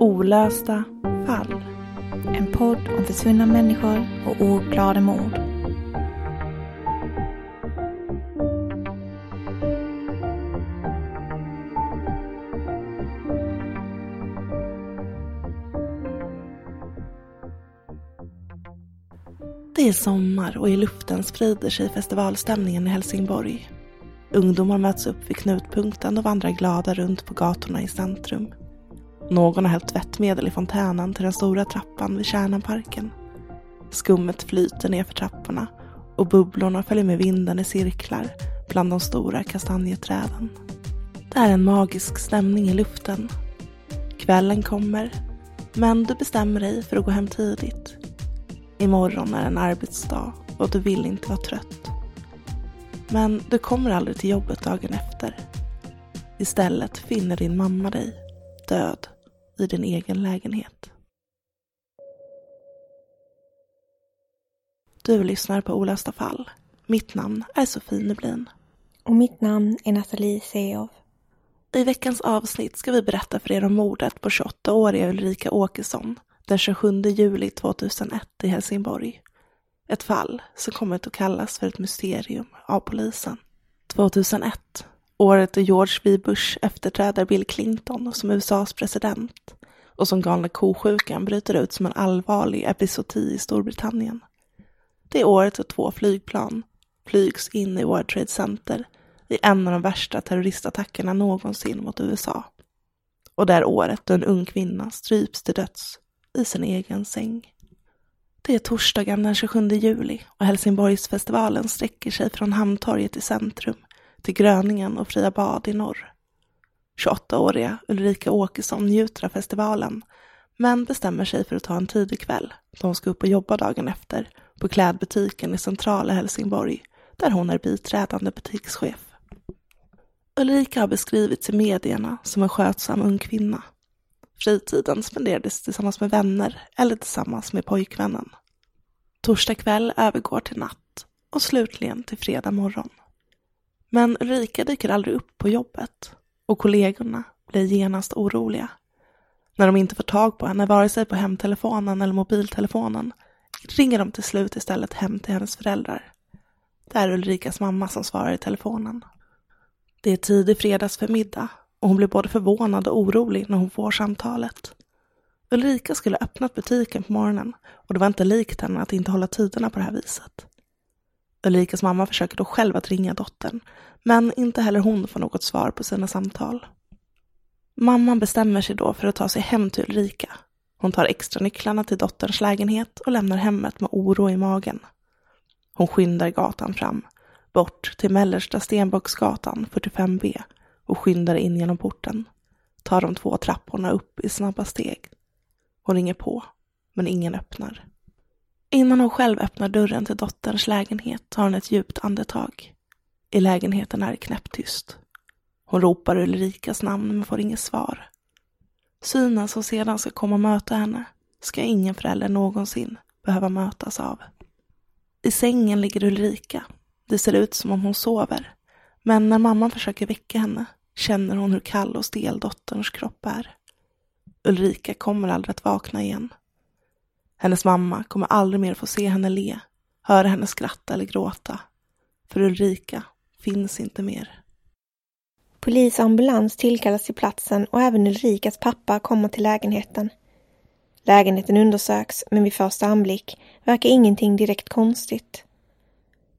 Olösta fall. En podd om försvunna människor och ouppklarade mord. Det är sommar och i luften sprider sig festivalstämningen i Helsingborg. Ungdomar möts upp vid knutpunkten och vandrar glada runt på gatorna i centrum. Någon har hällt tvättmedel i fontänen till den stora trappan vid Kärnanparken. Skummet flyter ner för trapporna och bubblorna följer med vinden i cirklar bland de stora kastanjeträden. Det är en magisk stämning i luften. Kvällen kommer, men du bestämmer dig för att gå hem tidigt. Imorgon är en arbetsdag och du vill inte vara trött. Men du kommer aldrig till jobbet dagen efter. Istället finner din mamma dig död i din egen lägenhet. Du lyssnar på Olösta fall. Mitt namn är Sofie Nublin. Och mitt namn är Nathalie Seov. I veckans avsnitt ska vi berätta för er om mordet på 28-åriga Ulrika Åkesson den 27 juli 2001 i Helsingborg. Ett fall som kommit att kallas för ett mysterium av polisen. 2001, året då George W. Bush efterträder Bill Clinton som USAs president och som galna kosjukan bryter ut som en allvarlig episodi i Storbritannien. Det är året då två flygplan flygs in i World Trade Center i en av de värsta terroristattackerna någonsin mot USA. Och det är året då en ung kvinna stryps till döds i sin egen säng. Det är torsdagen den 27 juli och Helsingborgsfestivalen sträcker sig från Hamntorget i centrum till Gröningen och Fria Bad i norr. 28-åriga Ulrika Åkesson njuter av festivalen men bestämmer sig för att ta en tidig kväll då hon ska upp och jobba dagen efter på klädbutiken i centrala Helsingborg där hon är biträdande butikschef. Ulrika har beskrivits i medierna som en skötsam ung kvinna. Fritiden spenderades tillsammans med vänner eller tillsammans med pojkvännen. Torsdag kväll övergår till natt och slutligen till fredag morgon. Men Ulrika dyker aldrig upp på jobbet och kollegorna blir genast oroliga. När de inte får tag på henne, vare sig på hemtelefonen eller mobiltelefonen, ringer de till slut istället hem till hennes föräldrar. Det är Ulrikas mamma som svarar i telefonen. Det är tidig fredagsförmiddag och hon blir både förvånad och orolig när hon får samtalet. Ulrika skulle öppnat butiken på morgonen och det var inte likt henne att inte hålla tiderna på det här viset. Ulrikas mamma försöker då själv att ringa dottern, men inte heller hon får något svar på sina samtal. Mamman bestämmer sig då för att ta sig hem till Ulrika. Hon tar extra nycklarna till dotterns lägenhet och lämnar hemmet med oro i magen. Hon skyndar gatan fram, bort till mellersta Stenbocksgatan 45B och skyndar in genom porten. Tar de två trapporna upp i snabba steg. Hon ringer på, men ingen öppnar. Innan hon själv öppnar dörren till dotterns lägenhet tar hon ett djupt andetag. I lägenheten är det knäpptyst. Hon ropar Ulrikas namn men får inget svar. Synen som sedan ska komma och möta henne ska ingen förälder någonsin behöva mötas av. I sängen ligger Ulrika. Det ser ut som om hon sover. Men när mamman försöker väcka henne känner hon hur kall och stel dotterns kropp är. Ulrika kommer aldrig att vakna igen. Hennes mamma kommer aldrig mer få se henne le, höra henne skratta eller gråta. För Ulrika finns inte mer. Polis och ambulans tillkallas till platsen och även Ulrikas pappa kommer till lägenheten. Lägenheten undersöks, men vid första anblick verkar ingenting direkt konstigt.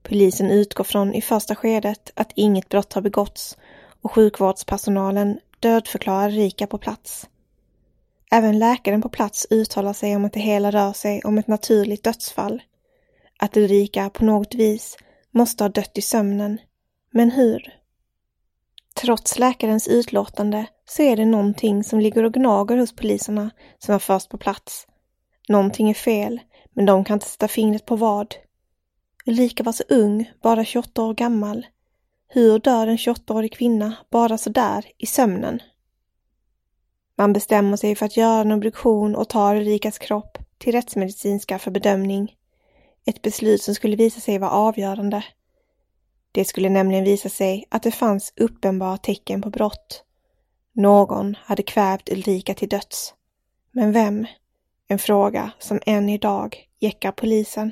Polisen utgår från i första skedet att inget brott har begåtts och sjukvårdspersonalen dödförklarar Rika på plats. Även läkaren på plats uttalar sig om att det hela rör sig om ett naturligt dödsfall. Att Ulrika på något vis måste ha dött i sömnen. Men hur? Trots läkarens utlåtande så är det någonting som ligger och gnager hos poliserna som var först på plats. Någonting är fel, men de kan inte sätta fingret på vad. Ulrika var så ung, bara 28 år gammal. Hur dör en 28-årig kvinna bara så där i sömnen? Man bestämmer sig för att göra en obduktion och tar Ulrikas kropp till rättsmedicinska för bedömning. Ett beslut som skulle visa sig vara avgörande. Det skulle nämligen visa sig att det fanns uppenbara tecken på brott. Någon hade kvävt Ulrika till döds. Men vem? En fråga som än idag jäckar polisen.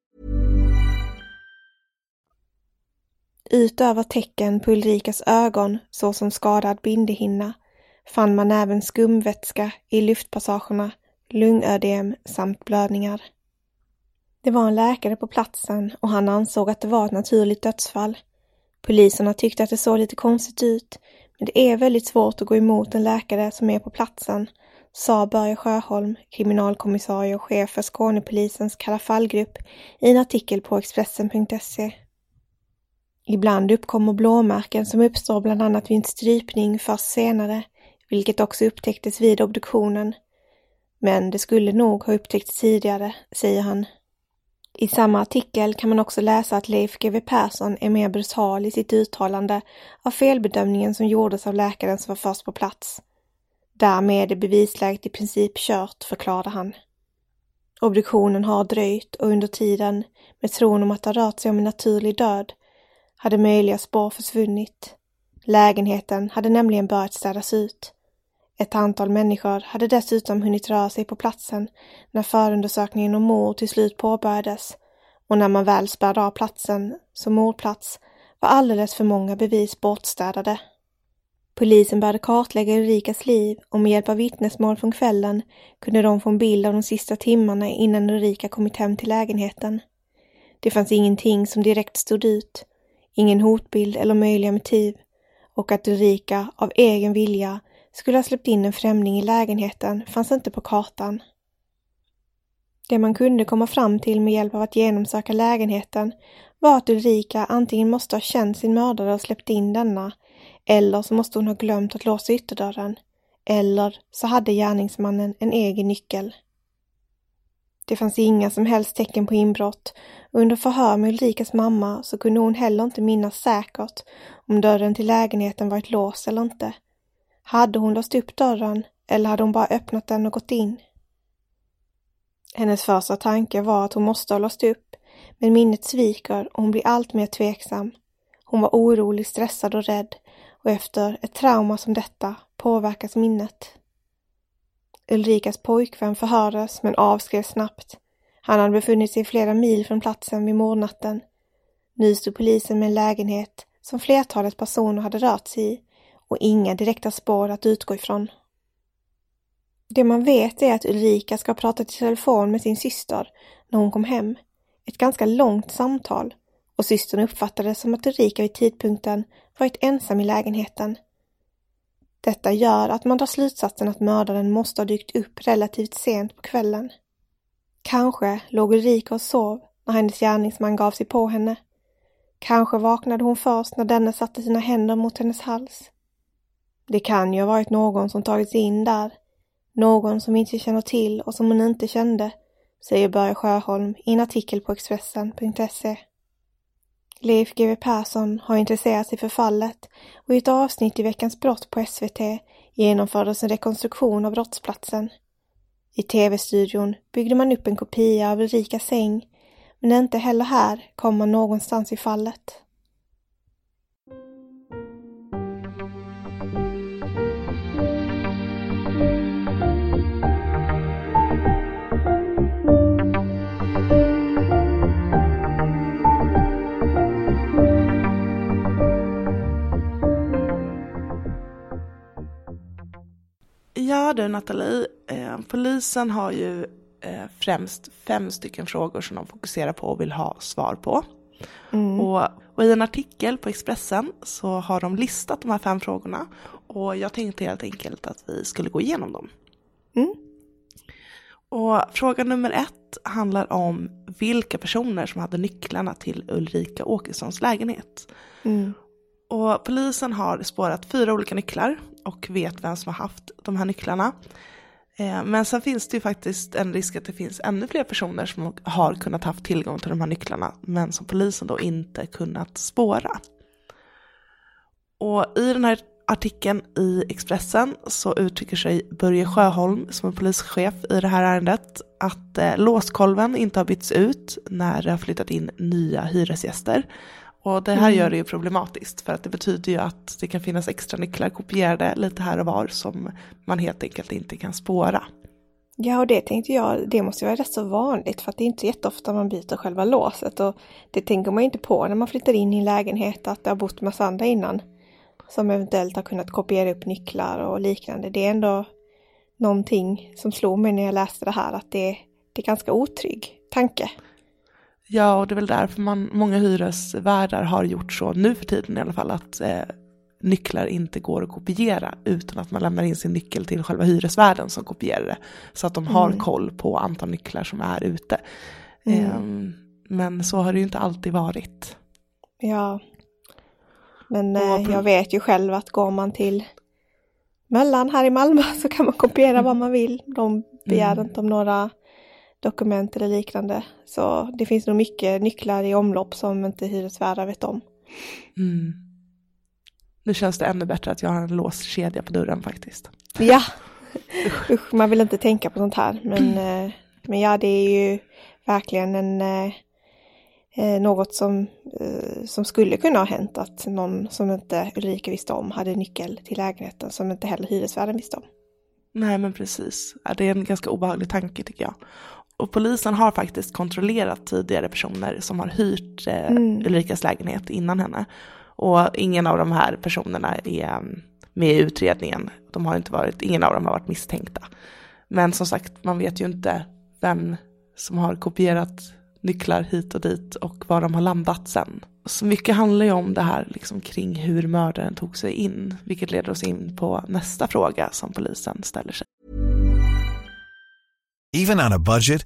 Utöver tecken på Ulrikas ögon, såsom skadad bindehinna, fann man även skumvätska i luftpassagerna, lungödem samt blödningar. Det var en läkare på platsen och han ansåg att det var ett naturligt dödsfall. Poliserna tyckte att det såg lite konstigt ut, men det är väldigt svårt att gå emot en läkare som är på platsen, sa Börje Sjöholm, kriminalkommissarie och chef för Skånepolisens Kalla fallgrupp i en artikel på Expressen.se. Ibland uppkommer blåmärken som uppstår bland annat vid en strypning först senare, vilket också upptäcktes vid obduktionen. Men det skulle nog ha upptäckts tidigare, säger han. I samma artikel kan man också läsa att Leif GW Persson är mer brutal i sitt uttalande av felbedömningen som gjordes av läkaren som var först på plats. Därmed är bevisläget i princip kört, förklarade han. Obduktionen har dröjt och under tiden, med tron om att det rört sig om en naturlig död, hade möjliga spår försvunnit. Lägenheten hade nämligen börjat städas ut. Ett antal människor hade dessutom hunnit röra sig på platsen när förundersökningen om mord till slut påbörjades och när man väl spärrade av platsen som mordplats var alldeles för många bevis bortstädade. Polisen började kartlägga Ulrikas liv och med hjälp av vittnesmål från kvällen kunde de få en bild av de sista timmarna innan Ulrika kommit hem till lägenheten. Det fanns ingenting som direkt stod ut, ingen hotbild eller möjliga motiv och att Ulrika av egen vilja skulle ha släppt in en främling i lägenheten fanns inte på kartan. Det man kunde komma fram till med hjälp av att genomsöka lägenheten var att Ulrika antingen måste ha känt sin mördare och släppt in denna, eller så måste hon ha glömt att låsa ytterdörren, eller så hade gärningsmannen en egen nyckel. Det fanns inga som helst tecken på inbrott och under förhör med Ulrikas mamma så kunde hon heller inte minnas säkert om dörren till lägenheten varit låst eller inte. Hade hon låst upp dörren eller hade hon bara öppnat den och gått in? Hennes första tanke var att hon måste ha låst upp, men minnet sviker och hon blir allt mer tveksam. Hon var orolig, stressad och rädd och efter ett trauma som detta påverkas minnet. Ulrikas pojkvän förhördes men avskrevs snabbt. Han hade befunnit sig flera mil från platsen vid mordnatten. Nu stod polisen med en lägenhet som flertalet personer hade rört sig i och inga direkta spår att utgå ifrån. Det man vet är att Ulrika ska ha pratat i telefon med sin syster när hon kom hem. Ett ganska långt samtal och systern uppfattade det som att Ulrika vid tidpunkten varit ensam i lägenheten. Detta gör att man drar slutsatsen att mördaren måste ha dykt upp relativt sent på kvällen. Kanske låg Ulrika och sov när hennes gärningsman gav sig på henne. Kanske vaknade hon först när denne satte sina händer mot hennes hals. Det kan ju ha varit någon som tagit sig in där. Någon som inte känner till och som hon inte kände, säger Börje Sjöholm i en artikel på Expressen.se. Leif GW Persson har intresserat sig för fallet och i ett avsnitt i Veckans brott på SVT genomfördes en rekonstruktion av brottsplatsen. I tv-studion byggde man upp en kopia av Ulrikas säng, men inte heller här kom man någonstans i fallet. Ja du Nathalie, eh, polisen har ju eh, främst fem stycken frågor som de fokuserar på och vill ha svar på. Mm. Och, och, i en artikel på Expressen så har de listat de här fem frågorna och jag tänkte helt enkelt att vi skulle gå igenom dem. Mm. Och fråga nummer ett handlar om vilka personer som hade nycklarna till Ulrika Åkessons lägenhet. Mm. Och polisen har spårat fyra olika nycklar och vet vem som har haft de här nycklarna. Eh, men sen finns det ju faktiskt en risk att det finns ännu fler personer som har kunnat haft tillgång till de här nycklarna men som polisen då inte kunnat spåra. Och i den här artikeln i Expressen så uttrycker sig Börje Sjöholm som är polischef i det här ärendet att eh, låskolven inte har bytts ut när det har flyttat in nya hyresgäster och det här mm. gör det ju problematiskt för att det betyder ju att det kan finnas extra nycklar kopierade lite här och var som man helt enkelt inte kan spåra. Ja, och det tänkte jag, det måste vara rätt så vanligt för att det är inte jätteofta man byter själva låset och det tänker man inte på när man flyttar in i en lägenhet att det har bott massa andra innan som eventuellt har kunnat kopiera upp nycklar och liknande. Det är ändå någonting som slog mig när jag läste det här att det, det är ganska otrygg tanke. Ja, och det är väl därför man, många hyresvärdar har gjort så nu för tiden i alla fall, att eh, nycklar inte går att kopiera utan att man lämnar in sin nyckel till själva hyresvärden som kopierar det. Så att de har mm. koll på antal nycklar som är ute. Mm. Eh, men så har det ju inte alltid varit. Ja, men eh, jag vet ju själv att går man till Möllan här i Malmö så kan man kopiera vad man vill. De begär mm. inte om några dokument eller liknande. Så det finns nog mycket nycklar i omlopp som inte hyresvärdar vet om. Mm. Nu känns det ännu bättre att jag har en låst kedja på dörren faktiskt. Ja, usch, man vill inte tänka på sånt här. Men, mm. men ja, det är ju verkligen en, eh, eh, något som, eh, som skulle kunna ha hänt. Att någon som inte Ulrika visste om hade nyckel till lägenheten som inte heller hyresvärden visste om. Nej men precis, det är en ganska obehaglig tanke tycker jag. Och polisen har faktiskt kontrollerat tidigare personer som har hyrt eh, mm. Ulrikas lägenhet innan henne. Och ingen av de här personerna är mm, med i utredningen. De har inte varit, ingen av dem har varit misstänkta. Men som sagt, man vet ju inte vem som har kopierat nycklar hit och dit och var de har landat sen. Så mycket handlar ju om det här liksom kring hur mördaren tog sig in, vilket leder oss in på nästa fråga som polisen ställer sig. Even on a budget,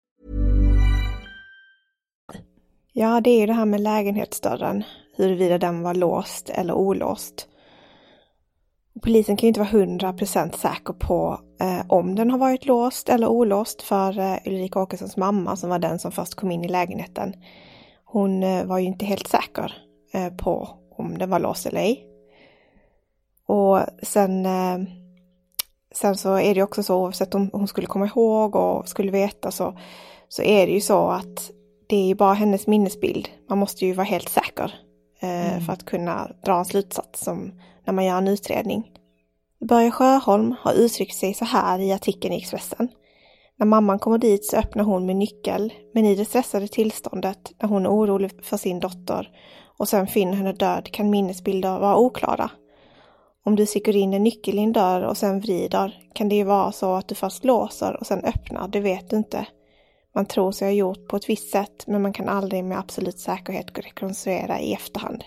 Ja, det är ju det här med lägenhetsdörren, huruvida den var låst eller olåst. Polisen kan ju inte vara hundra procent säker på eh, om den har varit låst eller olåst för eh, Ulrika Åkessons mamma som var den som först kom in i lägenheten. Hon eh, var ju inte helt säker eh, på om den var låst eller ej. Och sen eh, sen så är det också så oavsett om hon skulle komma ihåg och skulle veta så, så är det ju så att det är ju bara hennes minnesbild. Man måste ju vara helt säker eh, mm. för att kunna dra en slutsats som när man gör en utredning. Börje Sjöholm har uttryckt sig så här i artikeln i Expressen. När mamman kommer dit så öppnar hon med nyckel, men i det stressade tillståndet när hon är orolig för sin dotter och sen finner henne död kan minnesbilder vara oklara. Om du sticker in en nyckel i en dörr och sen vrider kan det ju vara så att du först låser och sen öppnar, det vet du inte. Man tror sig ha gjort på ett visst sätt men man kan aldrig med absolut säkerhet rekonstruera i efterhand.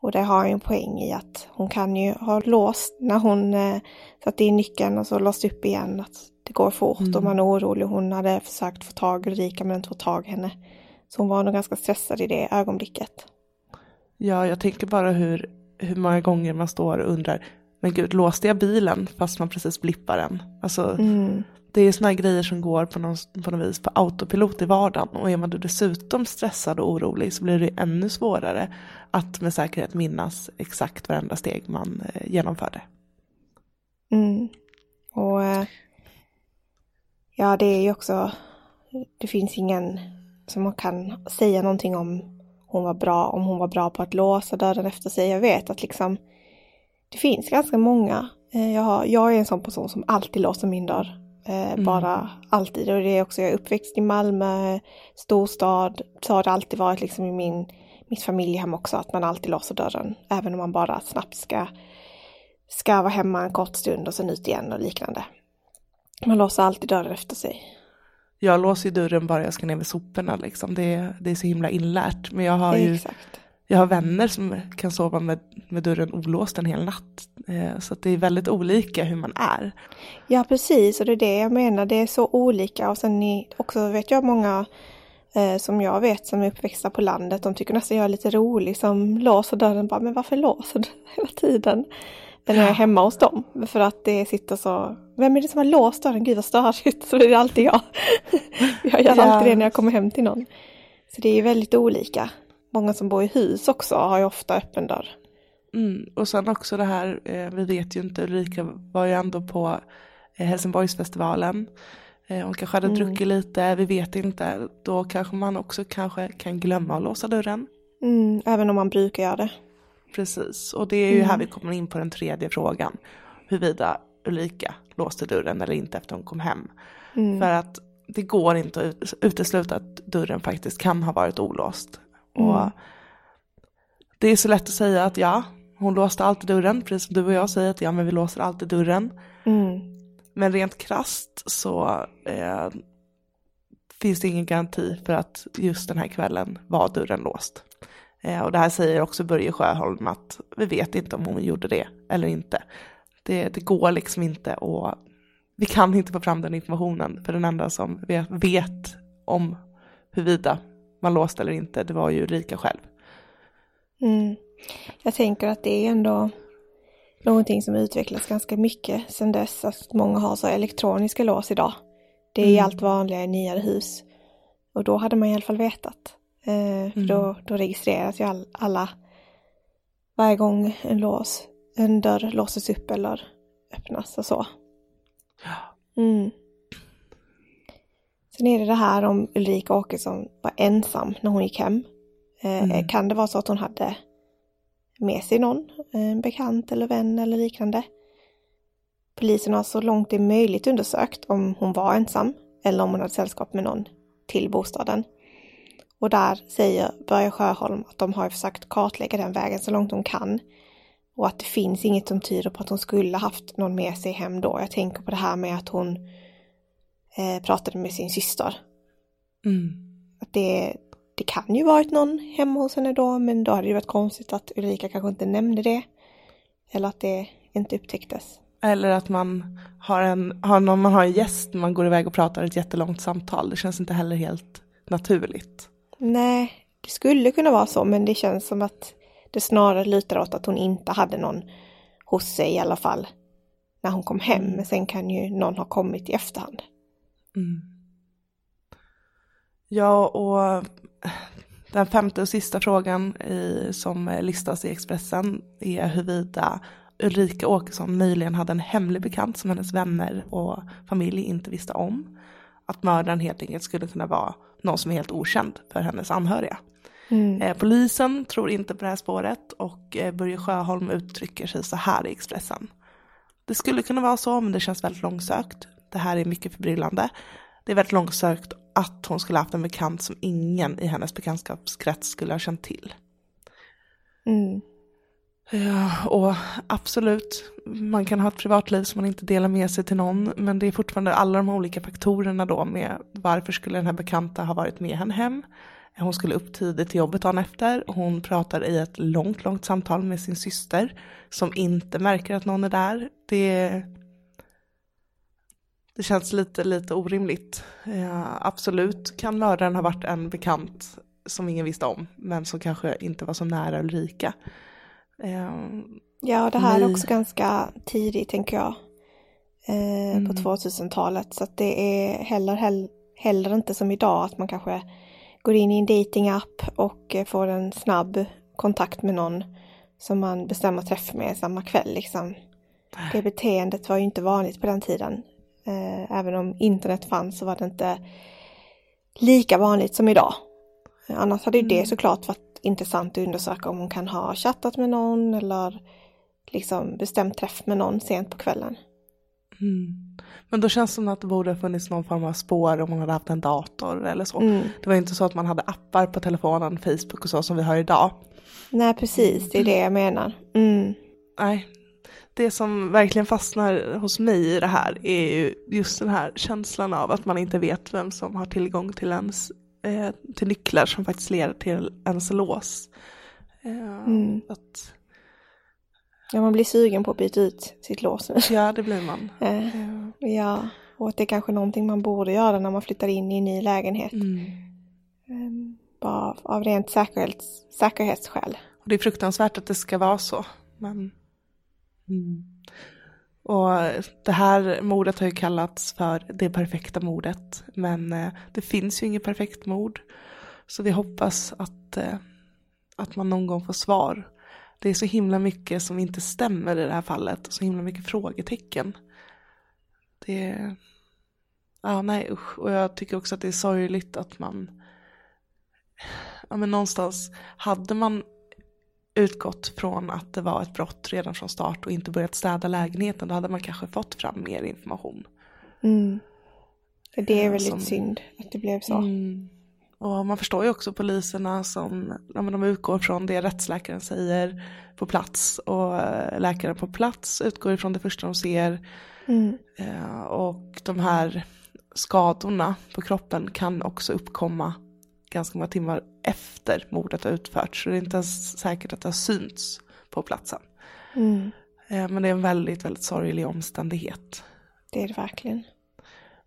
Och det har ju en poäng i att hon kan ju ha låst när hon eh, satte in nyckeln och så låst upp igen. Att det går fort mm. och man är orolig. Hon hade försökt få tag i Ulrika men inte få tag i henne. Så hon var nog ganska stressad i det ögonblicket. Ja, jag tänker bara hur, hur många gånger man står och undrar, men gud, låste jag bilen fast man precis blippar den? Alltså, mm det är sådana grejer som går på, någon, på något vis på autopilot i vardagen. Och är man då dessutom stressad och orolig så blir det ännu svårare att med säkerhet minnas exakt varenda steg man eh, genomförde. Mm. Och eh, ja, det är ju också, det finns ingen som man kan säga någonting om hon var bra, om hon var bra på att låsa dörren efter sig. Jag vet att liksom det finns ganska många. Eh, jag, har, jag är en sån person som alltid låser min dörr. Mm. Bara alltid. Och det är också, jag är uppväxt i Malmö, storstad. Så har det alltid varit liksom i min, mitt familjehem också, att man alltid låser dörren. Även om man bara snabbt ska, ska vara hemma en kort stund och sen ut igen och liknande. Man låser alltid dörren efter sig. Jag låser dörren bara jag ska ner med soporna liksom. Det, det är så himla inlärt. Men jag har ju Exakt. Jag har vänner som kan sova med, med dörren olåst en hel natt. Eh, så det är väldigt olika hur man är. Ja precis och det är det jag menar. Det är så olika och sen ni, också vet jag många eh, som jag vet som är uppväxta på landet. De tycker nästan jag är lite rolig som låser dörren bara men varför låser du hela tiden? när jag är hemma hos dem. För att det sitter så, vem är det som har låst dörren? Gud vad störigt. Så är det alltid jag. jag gör ja. alltid det när jag kommer hem till någon. Så det är väldigt olika. Många som bor i hus också har ju ofta öppen dörr. Mm, och sen också det här, eh, vi vet ju inte, Ulrika var ju ändå på eh, Helsingborgsfestivalen. Eh, hon kanske hade mm. druckit lite, vi vet inte. Då kanske man också kanske kan glömma att låsa dörren. Mm, även om man brukar göra det. Precis, och det är ju mm. här vi kommer in på den tredje frågan. Huruvida Ulrika låste dörren eller inte efter hon kom hem. Mm. För att det går inte att utesluta att dörren faktiskt kan ha varit olåst. Mm. Och det är så lätt att säga att ja, hon låste alltid dörren, precis som du och jag säger att ja, men vi låser alltid dörren. Mm. Men rent krast så eh, finns det ingen garanti för att just den här kvällen var dörren låst. Eh, och det här säger också Börje Sjöholm att vi vet inte om hon gjorde det eller inte. Det, det går liksom inte och vi kan inte få fram den informationen för den enda som vet, vet om huruvida man låste eller inte, det var ju Ulrika själv. Mm. Jag tänker att det är ändå någonting som utvecklas ganska mycket sedan dess att många har så elektroniska lås idag. Det är mm. allt vanligare i nyare hus. Och då hade man i alla fall vetat. Eh, för mm. då, då registreras ju all, alla varje gång en lås, en dörr låses upp eller öppnas och så. Mm. Sen är det det här om Ulrika Åkesson var ensam när hon gick hem. Eh, mm. Kan det vara så att hon hade med sig någon, en bekant eller vän eller liknande? Polisen har så långt det är möjligt undersökt om hon var ensam eller om hon hade sällskap med någon till bostaden. Och där säger Börje Sjöholm att de har försökt kartlägga den vägen så långt de kan. Och att det finns inget som tyder på att hon skulle haft någon med sig hem då. Jag tänker på det här med att hon eh, pratade med sin syster. Mm. Att det, det kan ju varit någon hemma hos henne då, men då hade det varit konstigt att Ulrika kanske inte nämnde det. Eller att det inte upptäcktes. Eller att man har en, har någon, man har en gäst, man går iväg och pratar ett jättelångt samtal. Det känns inte heller helt naturligt. Nej, det skulle kunna vara så, men det känns som att det snarare lutar åt att hon inte hade någon hos sig i alla fall när hon kom hem. Mm. Men sen kan ju någon ha kommit i efterhand. Mm. Ja, och den femte och sista frågan i, som listas i Expressen är huruvida Ulrika Åkesson möjligen hade en hemlig bekant som hennes vänner och familj inte visste om. Att mördaren helt enkelt skulle kunna vara någon som är helt okänd för hennes anhöriga. Mm. Eh, polisen tror inte på det här spåret och eh, Börje Sjöholm uttrycker sig så här i Expressen. Det skulle kunna vara så men det känns väldigt långsökt. Det här är mycket förbryllande. Det är väldigt långsökt att hon skulle haft en bekant som ingen i hennes bekantskapskrets skulle ha känt till. Mm. Ja, och absolut, man kan ha ett privatliv som man inte delar med sig till någon, men det är fortfarande alla de olika faktorerna då med varför skulle den här bekanta ha varit med henne hem? Hon skulle upp tidigt till jobbet dagen efter, hon pratar i ett långt, långt samtal med sin syster som inte märker att någon är där. Det, det känns lite, lite orimligt. Ja, absolut kan mördaren ha varit en bekant som ingen visste om, men som kanske inte var så nära Ulrika. Ehm, Ja, det här är också ganska tidigt tänker jag. Eh, Mm. På 2000-talet. Så att det är heller, heller, heller inte som idag att man kanske går in i en datingapp och eh, får en snabb kontakt med någon som man bestämmer träff med samma kväll. Liksom. Det beteendet var ju inte vanligt på den tiden. Eh, även om internet fanns så var det inte lika vanligt som idag. Eh, Annars hade ju det såklart varit intressant att undersöka om hon kan ha chattat med någon eller liksom bestämt träff med någon sent på kvällen. Mm. Men då känns det som att det borde funnits någon form av spår om man hade haft en dator eller så. Mm. Det var inte så att man hade appar på telefonen, Facebook och så som vi har idag. Nej, precis, det är det jag menar. Mm. Nej, det som verkligen fastnar hos mig i det här är ju just den här känslan av att man inte vet vem som har tillgång till ens eh, till nycklar som faktiskt leder till ens lås. Eh, Mm. att, Ja, man blir sugen på att byta ut sitt lås. ja, det blir man. Eh, Eh, ja, och att det är kanske någonting man borde göra när man flyttar in i en ny lägenhet. mm. Eh, Bara av, av rent säkerhets, säkerhetsskäl. Och det är fruktansvärt att det ska vara så. Men... Mm. Och det här mordet har ju kallats för det perfekta mordet. Men eh, det finns ju inget perfekt mord. Så vi hoppas att, eh, att man någon gång får svar. Det är så himla mycket som inte stämmer i det här fallet. Så himla mycket frågetecken. Det Ja, Ja, nej usch. Och jag tycker också att det är sorgligt att man... Ja, men någonstans hade man utgått från att det var ett brott redan från start och inte börjat städa lägenheten, då hade man kanske fått fram mer information. Mm. Det är Ja, väldigt som- synd att det blev så. Mm. Och man förstår ju också poliserna som, ja, men de utgår från det rättsläkaren säger på plats och eh, läkaren på plats utgår ifrån det första de ser. Mm. Eh, och de här skadorna på kroppen kan också uppkomma ganska många timmar efter mordet har utförts. Så det är inte ens säkert att det har synts på platsen. Mm. Eh, Men det är en väldigt, väldigt sorglig omständighet. Det är det verkligen.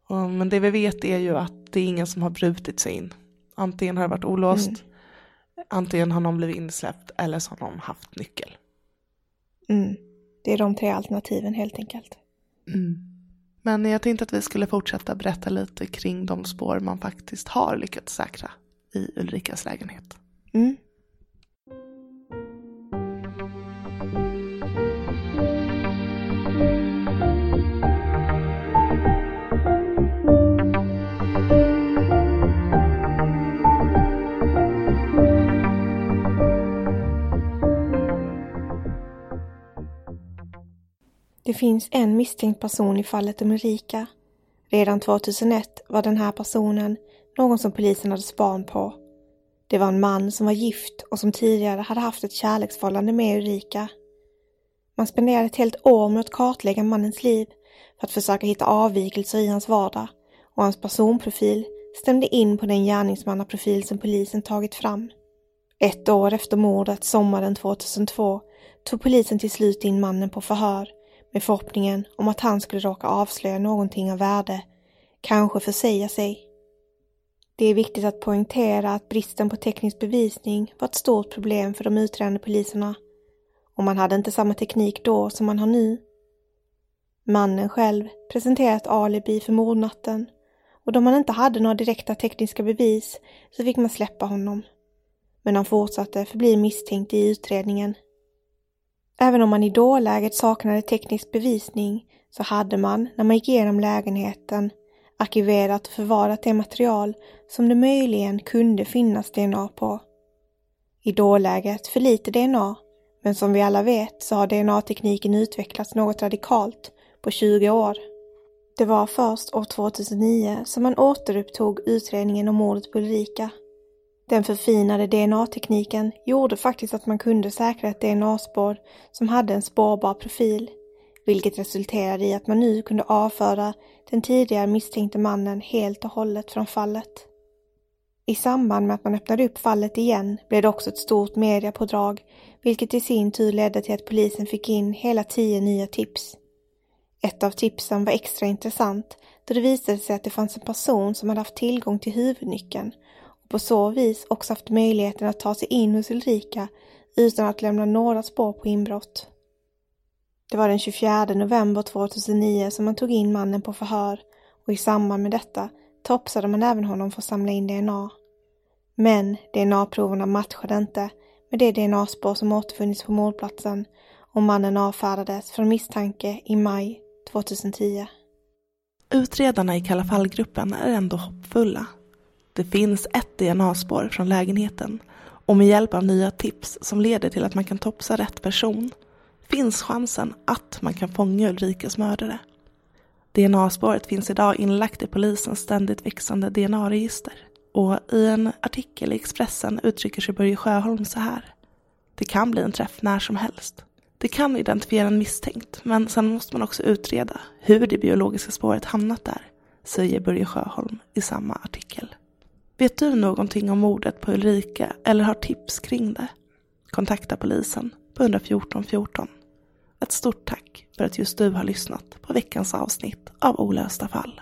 Men det vi vet är ju att det är ingen som har brutit sig in. Antingen har det varit olåst, antingen har någon blivit insläppt eller så har någon haft nyckel. Mm. Det är de tre alternativen helt enkelt. Men jag tänkte att vi skulle fortsätta berätta lite kring de spår man faktiskt har lyckats säkra i Ulrikas lägenhet. Mm. Det finns en misstänkt person i fallet om Ulrika. Redan 2001 var den här personen någon som polisen hade span på. Det var en man som var gift och som tidigare hade haft ett kärleksförhållande med Ulrika. Man spenderade ett helt år med att kartlägga mannens liv för att försöka hitta avvikelser i hans vardag och hans personprofil stämde in på den gärningsmannaprofil som polisen tagit fram. Ett år efter mordet sommaren 2002 tog polisen till slut in mannen på förhör med förhoppningen om att han skulle råka avslöja någonting av värde, kanske försäga sig. Det är viktigt att poängtera att bristen på teknisk bevisning var ett stort problem för de utredande poliserna och man hade inte samma teknik då som man har nu. Mannen själv presenterade ett alibi för mordnatten och då man inte hade några direkta tekniska bevis så fick man släppa honom. Men han fortsatte förbli misstänkt i utredningen. Även om man i dåläget saknade teknisk bevisning så hade man, när man gick igenom lägenheten, arkiverat och förvarat det material som det möjligen kunde finnas DNA på. I dåläget för lite DNA, men som vi alla vet så har DNA-tekniken utvecklats något radikalt på 20 år. Det var först år 2009 som man återupptog utredningen om mordet på Ulrika. Den förfinade DNA-tekniken gjorde faktiskt att man kunde säkra ett DNA-spår som hade en spårbar profil, vilket resulterade i att man nu kunde avföra den tidigare misstänkte mannen helt och hållet från fallet. I samband med att man öppnade upp fallet igen blev det också ett stort mediapådrag, vilket i sin tur ledde till att polisen fick in hela tio nya tips. Ett av tipsen var extra intressant då det visade sig att det fanns en person som hade haft tillgång till huvudnyckeln och på så vis också haft möjligheten att ta sig in hos Ulrika utan att lämna några spår på inbrott. Det var den 24 november 2009 som man tog in mannen på förhör och i samband med detta topsade man även honom för att samla in DNA. Men DNA-proverna matchade inte med det DNA-spår som återfunnits på mordplatsen och mannen avfärdades från misstanke i maj 2010. Utredarna i Kalla fall-gruppen är ändå hoppfulla. Det finns ett DNA-spår från lägenheten och med hjälp av nya tips som leder till att man kan topsa rätt person finns chansen att man kan fånga Ulrikas mördare. DNA-spåret finns idag inlagt i polisens ständigt växande DNA-register. Och i en artikel i Expressen uttrycker sig Börje Sjöholm så här. Det kan bli en träff när som helst. Det kan identifiera en misstänkt, men sen måste man också utreda hur det biologiska spåret hamnat där, säger Börje Sjöholm i samma artikel. Vet du någonting om mordet på Ulrika eller har tips kring det? Kontakta polisen på 114 14. Ett stort tack för att just du har lyssnat på veckans avsnitt av Olösta fall.